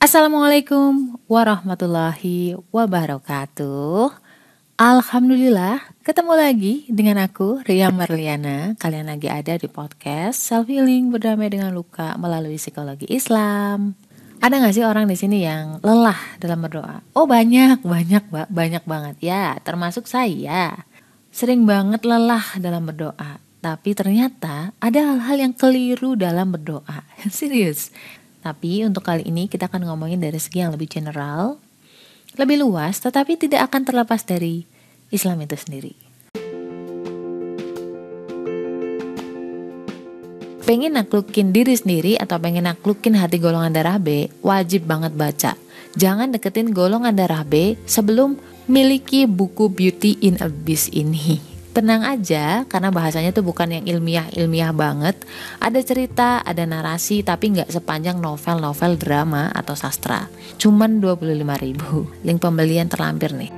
Assalamualaikum warahmatullahi wabarakatuh. Alhamdulillah, ketemu lagi dengan aku Ria Marliana. Kalian lagi ada di podcast Self Healing Berdamai dengan Luka melalui psikologi Islam. Ada gak sih orang di sini yang lelah dalam berdoa? Oh banyak, banyak, banyak banget ya. Termasuk saya. Sering banget lelah dalam berdoa. Tapi ternyata ada hal-hal yang keliru dalam berdoa. Serius. Tapi untuk kali ini kita akan ngomongin dari segi yang lebih general, lebih luas, tetapi tidak akan terlepas dari Islam itu sendiri. Pengen naklukin diri sendiri atau pengen naklukin hati golongan darah B, wajib banget baca. Jangan deketin golongan darah B sebelum miliki buku Beauty in Abyss ini tenang aja karena bahasanya tuh bukan yang ilmiah-ilmiah banget. Ada cerita, ada narasi tapi nggak sepanjang novel-novel drama atau sastra. Cuman 25 ribu. Link pembelian terlampir nih.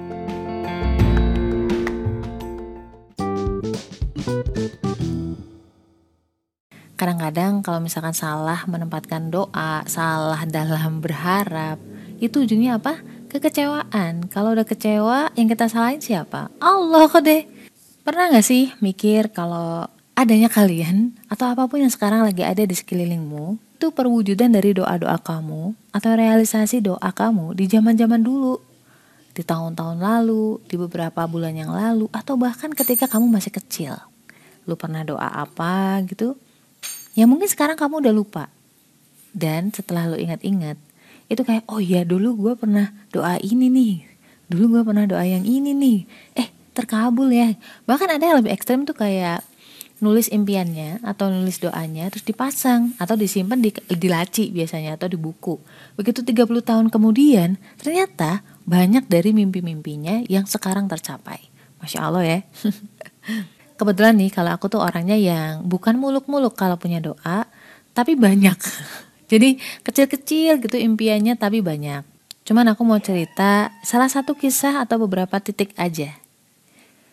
Kadang-kadang kalau misalkan salah menempatkan doa, salah dalam berharap, itu ujungnya apa? Kekecewaan. Kalau udah kecewa, yang kita salahin siapa? Allah kok deh Pernah gak sih mikir kalau adanya kalian atau apa pun yang sekarang lagi ada di sekelilingmu itu perwujudan dari doa-doa kamu atau realisasi doa kamu di zaman-zaman dulu, di tahun-tahun lalu, di beberapa bulan yang lalu, atau bahkan ketika kamu masih kecil. Lu pernah doa apa gitu? Ya mungkin sekarang kamu udah lupa. Dan setelah lu ingat-ingat, itu kayak, oh iya dulu gue pernah doa ini nih. Dulu gue pernah doa yang ini nih. Eh terkabul ya bahkan ada yang lebih ekstrem tuh kayak nulis impiannya atau nulis doanya terus dipasang atau disimpan di, di laci biasanya atau di buku. Begitu 30 tahun kemudian ternyata banyak dari mimpi-mimpinya yang sekarang tercapai. Masya Allah ya. Kebetulan nih kalau aku tuh orangnya yang bukan muluk-muluk kalau punya doa, tapi banyak. Jadi kecil-kecil gitu impiannya tapi banyak. Cuman aku mau cerita salah satu kisah atau beberapa titik aja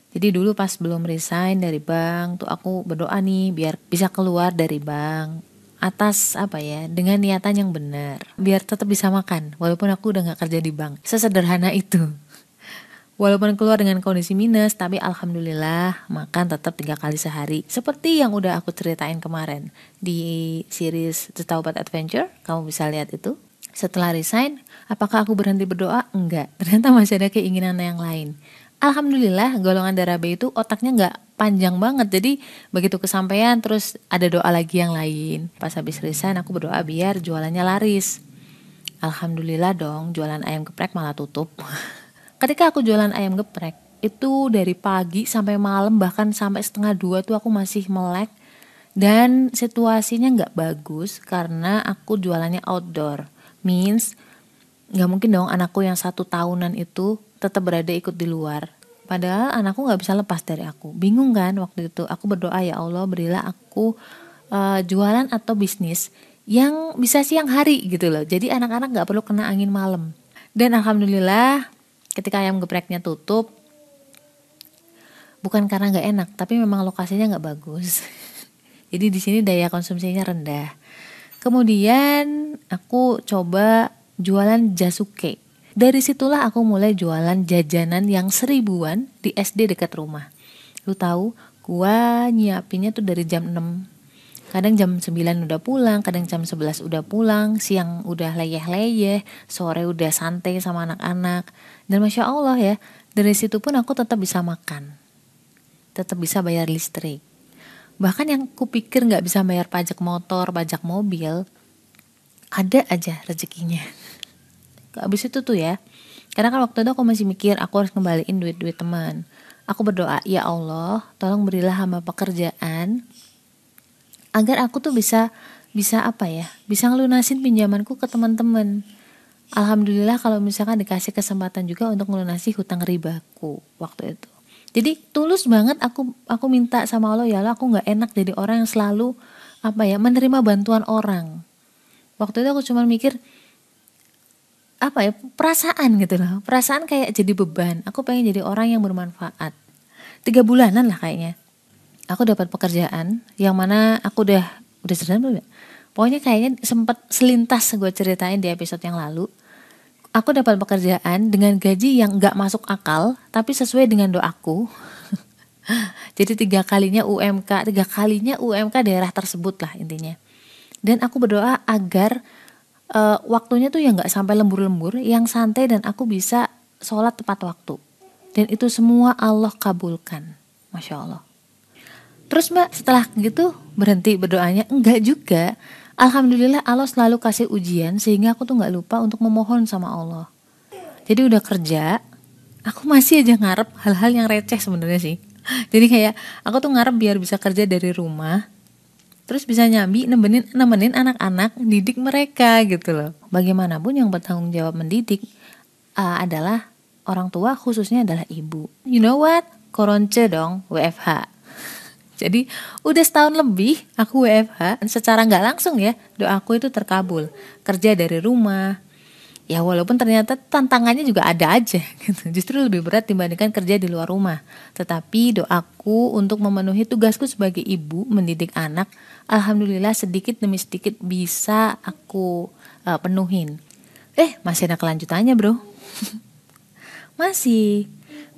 jadi dulu pas belum resign dari bank tuh aku berdoa nih biar bisa keluar dari bank atas apa ya dengan niatan yang benar biar tetap bisa makan walaupun aku udah nggak kerja di bank. Sesederhana itu. Walaupun keluar dengan kondisi minus tapi alhamdulillah makan tetap tiga kali sehari. Seperti yang udah aku ceritain kemarin di series The Taubat Adventure kamu bisa lihat itu. Setelah resign apakah aku berhenti berdoa? Enggak. Ternyata masih ada keinginan yang lain Alhamdulillah golongan darah B itu otaknya nggak panjang banget. Jadi begitu kesampaian terus ada doa lagi yang lain. Pas habis resign aku berdoa biar jualannya laris. Alhamdulillah dong jualan ayam geprek malah tutup. Ketika aku jualan ayam geprek itu dari pagi sampai malam bahkan sampai setengah dua tuh aku masih melek. Dan situasinya nggak bagus karena aku jualannya outdoor. Means nggak mungkin dong anakku yang satu tahunan itu tetap berada ikut di luar. Padahal anakku nggak bisa lepas dari aku. Bingung kan waktu itu? Aku berdoa ya Allah berilah aku uh, jualan atau bisnis yang bisa siang hari gitu loh. Jadi anak-anak nggak perlu kena angin malam. Dan alhamdulillah ketika ayam gepreknya tutup bukan karena nggak enak tapi memang lokasinya nggak bagus. Jadi di sini daya konsumsinya rendah. Kemudian aku coba jualan jasuke dari situlah aku mulai jualan jajanan yang seribuan di SD dekat rumah. Lu tahu, gua nyiapinnya tuh dari jam 6 kadang jam 9 udah pulang, kadang jam 11 udah pulang, siang udah leyeh-leyeh, sore udah santai sama anak-anak. Dan Masya Allah ya, dari situ pun aku tetap bisa makan. Tetap bisa bayar listrik. Bahkan yang kupikir nggak bisa bayar pajak motor, pajak mobil, ada aja rezekinya abis itu tuh ya karena kan waktu itu aku masih mikir aku harus kembaliin duit-duit teman. Aku berdoa ya Allah tolong berilah hamba pekerjaan agar aku tuh bisa bisa apa ya bisa ngelunasin pinjamanku ke teman-teman. Alhamdulillah kalau misalkan dikasih kesempatan juga untuk melunasi hutang ribaku waktu itu. Jadi tulus banget aku aku minta sama Allah ya Allah aku nggak enak jadi orang yang selalu apa ya menerima bantuan orang. Waktu itu aku cuma mikir apa ya perasaan gitu loh. Perasaan kayak jadi beban. Aku pengen jadi orang yang bermanfaat. Tiga bulanan lah kayaknya. Aku dapat pekerjaan yang mana aku udah udah cerita belum ya? Pokoknya kayaknya sempat selintas gue ceritain di episode yang lalu. Aku dapat pekerjaan dengan gaji yang gak masuk akal tapi sesuai dengan doaku. Jadi tiga kalinya UMK tiga kalinya UMK daerah tersebut lah intinya. Dan aku berdoa agar uh, waktunya tuh yang gak sampai lembur-lembur yang santai dan aku bisa sholat tepat waktu. Dan itu semua Allah kabulkan. Masya Allah. Terus mbak setelah gitu berhenti berdoanya? Enggak juga. Alhamdulillah Allah selalu kasih ujian sehingga aku tuh nggak lupa untuk memohon sama Allah. Jadi udah kerja, aku masih aja ngarep hal-hal yang receh sebenarnya sih. Jadi kayak aku tuh ngarep biar bisa kerja dari rumah, terus bisa nyambi nemenin nemenin anak-anak didik mereka gitu loh. Bagaimanapun yang bertanggung jawab mendidik uh, adalah orang tua khususnya adalah ibu. You know what? Koronce dong WFH. Jadi udah setahun lebih aku WFH secara nggak langsung ya doaku itu terkabul kerja dari rumah ya walaupun ternyata tantangannya juga ada aja gitu. Justru lebih berat dibandingkan kerja di luar rumah. Tetapi doaku untuk memenuhi tugasku sebagai ibu mendidik anak alhamdulillah sedikit demi sedikit bisa aku uh, penuhin. Eh masih ada kelanjutannya bro? Masih.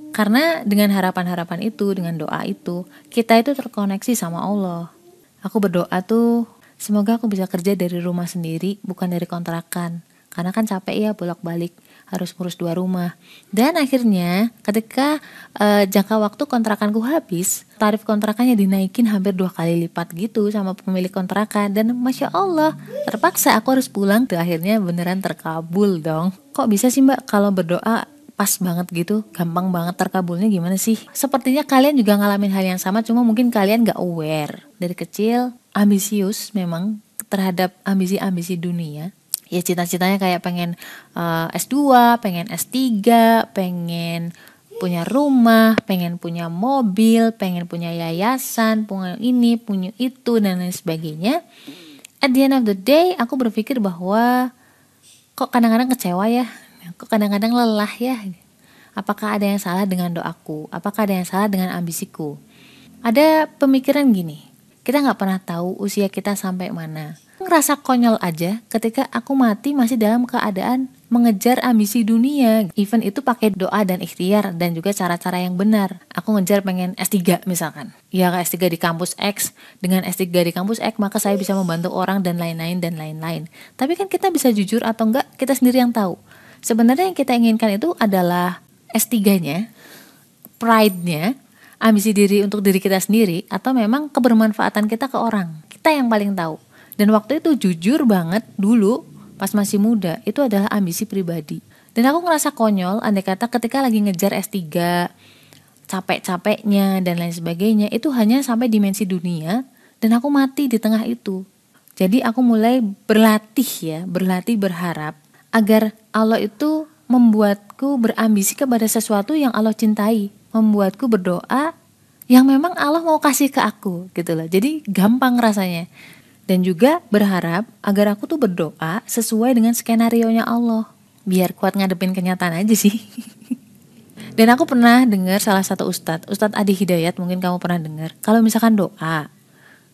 Karena dengan harapan-harapan itu, dengan doa itu, kita itu terkoneksi sama Allah. Aku berdoa tuh, semoga aku bisa kerja dari rumah sendiri, bukan dari kontrakan. Karena kan capek ya bolak-balik, harus ngurus dua rumah. Dan akhirnya ketika uh, jangka waktu kontrakanku habis, tarif kontrakannya dinaikin hampir dua kali lipat gitu sama pemilik kontrakan. Dan masya Allah, terpaksa aku harus pulang. Tuh akhirnya beneran terkabul dong. Kok bisa sih mbak kalau berdoa pas banget gitu, gampang banget terkabulnya gimana sih? Sepertinya kalian juga ngalamin hal yang sama, cuma mungkin kalian gak aware. Dari kecil, ambisius memang terhadap ambisi-ambisi dunia. Ya cita-citanya kayak pengen uh, eh, S2, pengen S3, pengen punya rumah, pengen punya mobil, pengen punya yayasan, punya ini, punya itu, dan lain sebagainya. At the end of the day, aku berpikir bahwa kok kadang-kadang kecewa ya? Kok kadang-kadang lelah ya? Apakah ada yang salah dengan doaku? Apakah ada yang salah dengan ambisiku? Ada pemikiran gini kita nggak pernah tahu usia kita sampai mana ngerasa konyol aja ketika aku mati masih dalam keadaan mengejar ambisi dunia. Even itu pakai doa dan ikhtiar dan juga cara-cara yang benar. Aku ngejar pengen S3 misalkan. Ya S3 di kampus X, dengan S3 di kampus X maka saya bisa membantu orang dan lain-lain dan lain-lain. Tapi kan kita bisa jujur atau enggak, kita sendiri yang tahu. Sebenarnya yang kita inginkan itu adalah S3-nya, pride-nya, ambisi diri untuk diri kita sendiri atau memang kebermanfaatan kita ke orang. Kita yang paling tahu. Dan waktu itu jujur banget dulu pas masih muda itu adalah ambisi pribadi. Dan aku ngerasa konyol andai kata ketika lagi ngejar S3 capek-capeknya dan lain sebagainya itu hanya sampai dimensi dunia dan aku mati di tengah itu. Jadi aku mulai berlatih ya, berlatih berharap agar Allah itu membuatku berambisi kepada sesuatu yang Allah cintai, membuatku berdoa yang memang Allah mau kasih ke aku gitu loh. Jadi gampang rasanya. Dan juga berharap agar aku tuh berdoa sesuai dengan skenario-nya Allah. Biar kuat ngadepin kenyataan aja sih. Dan aku pernah dengar salah satu ustadz, Ustadz Adi Hidayat mungkin kamu pernah dengar. Kalau misalkan doa,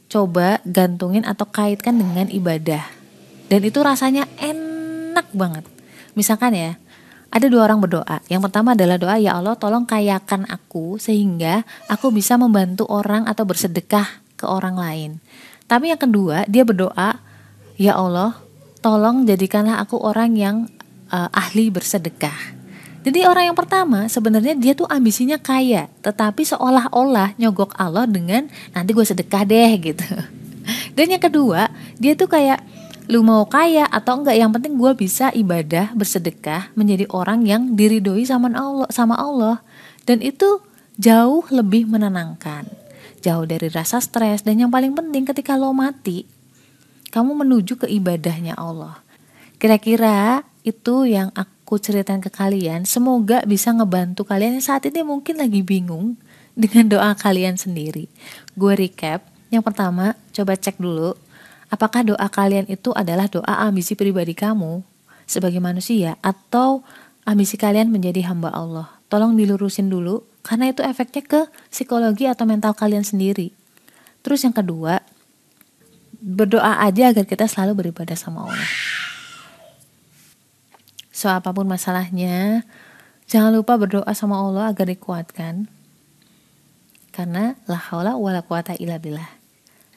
coba gantungin atau kaitkan dengan ibadah. Dan itu rasanya enak banget Misalkan ya, ada dua orang berdoa. Yang pertama adalah doa, ya Allah tolong kayakan aku sehingga aku bisa membantu orang atau bersedekah ke orang lain. Tapi yang kedua, dia berdoa, ya Allah tolong jadikanlah aku orang yang uh, ahli bersedekah. Jadi orang yang pertama sebenarnya dia tuh ambisinya kaya, tetapi seolah-olah nyogok Allah dengan nanti gue sedekah deh gitu. Dan yang kedua, dia tuh kayak lu mau kaya atau enggak yang penting gue bisa ibadah bersedekah menjadi orang yang diridhoi sama Allah sama Allah. Dan itu jauh lebih menenangkan jauh dari rasa stres. Dan yang paling penting ketika lo mati kamu menuju ke ibadahnya Allah. Kira-kira itu yang aku ceritain ke kalian. Semoga bisa ngebantu kalian yang saat ini mungkin lagi bingung dengan doa kalian sendiri. Gue recap. Yang pertama coba cek dulu Apakah doa kalian itu adalah doa ambisi pribadi kamu sebagai manusia atau ambisi kalian menjadi hamba Allah? Tolong dilurusin dulu karena itu efeknya ke psikologi atau mental kalian sendiri. Terus yang kedua, berdoa aja agar kita selalu beribadah sama Allah. So apa pun masalahnya, jangan lupa berdoa sama Allah agar dikuatkan. Karena la haula wala quwata illa billah.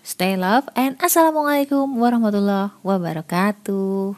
Stay love and assalamualaikum warahmatullahi wabarakatuh.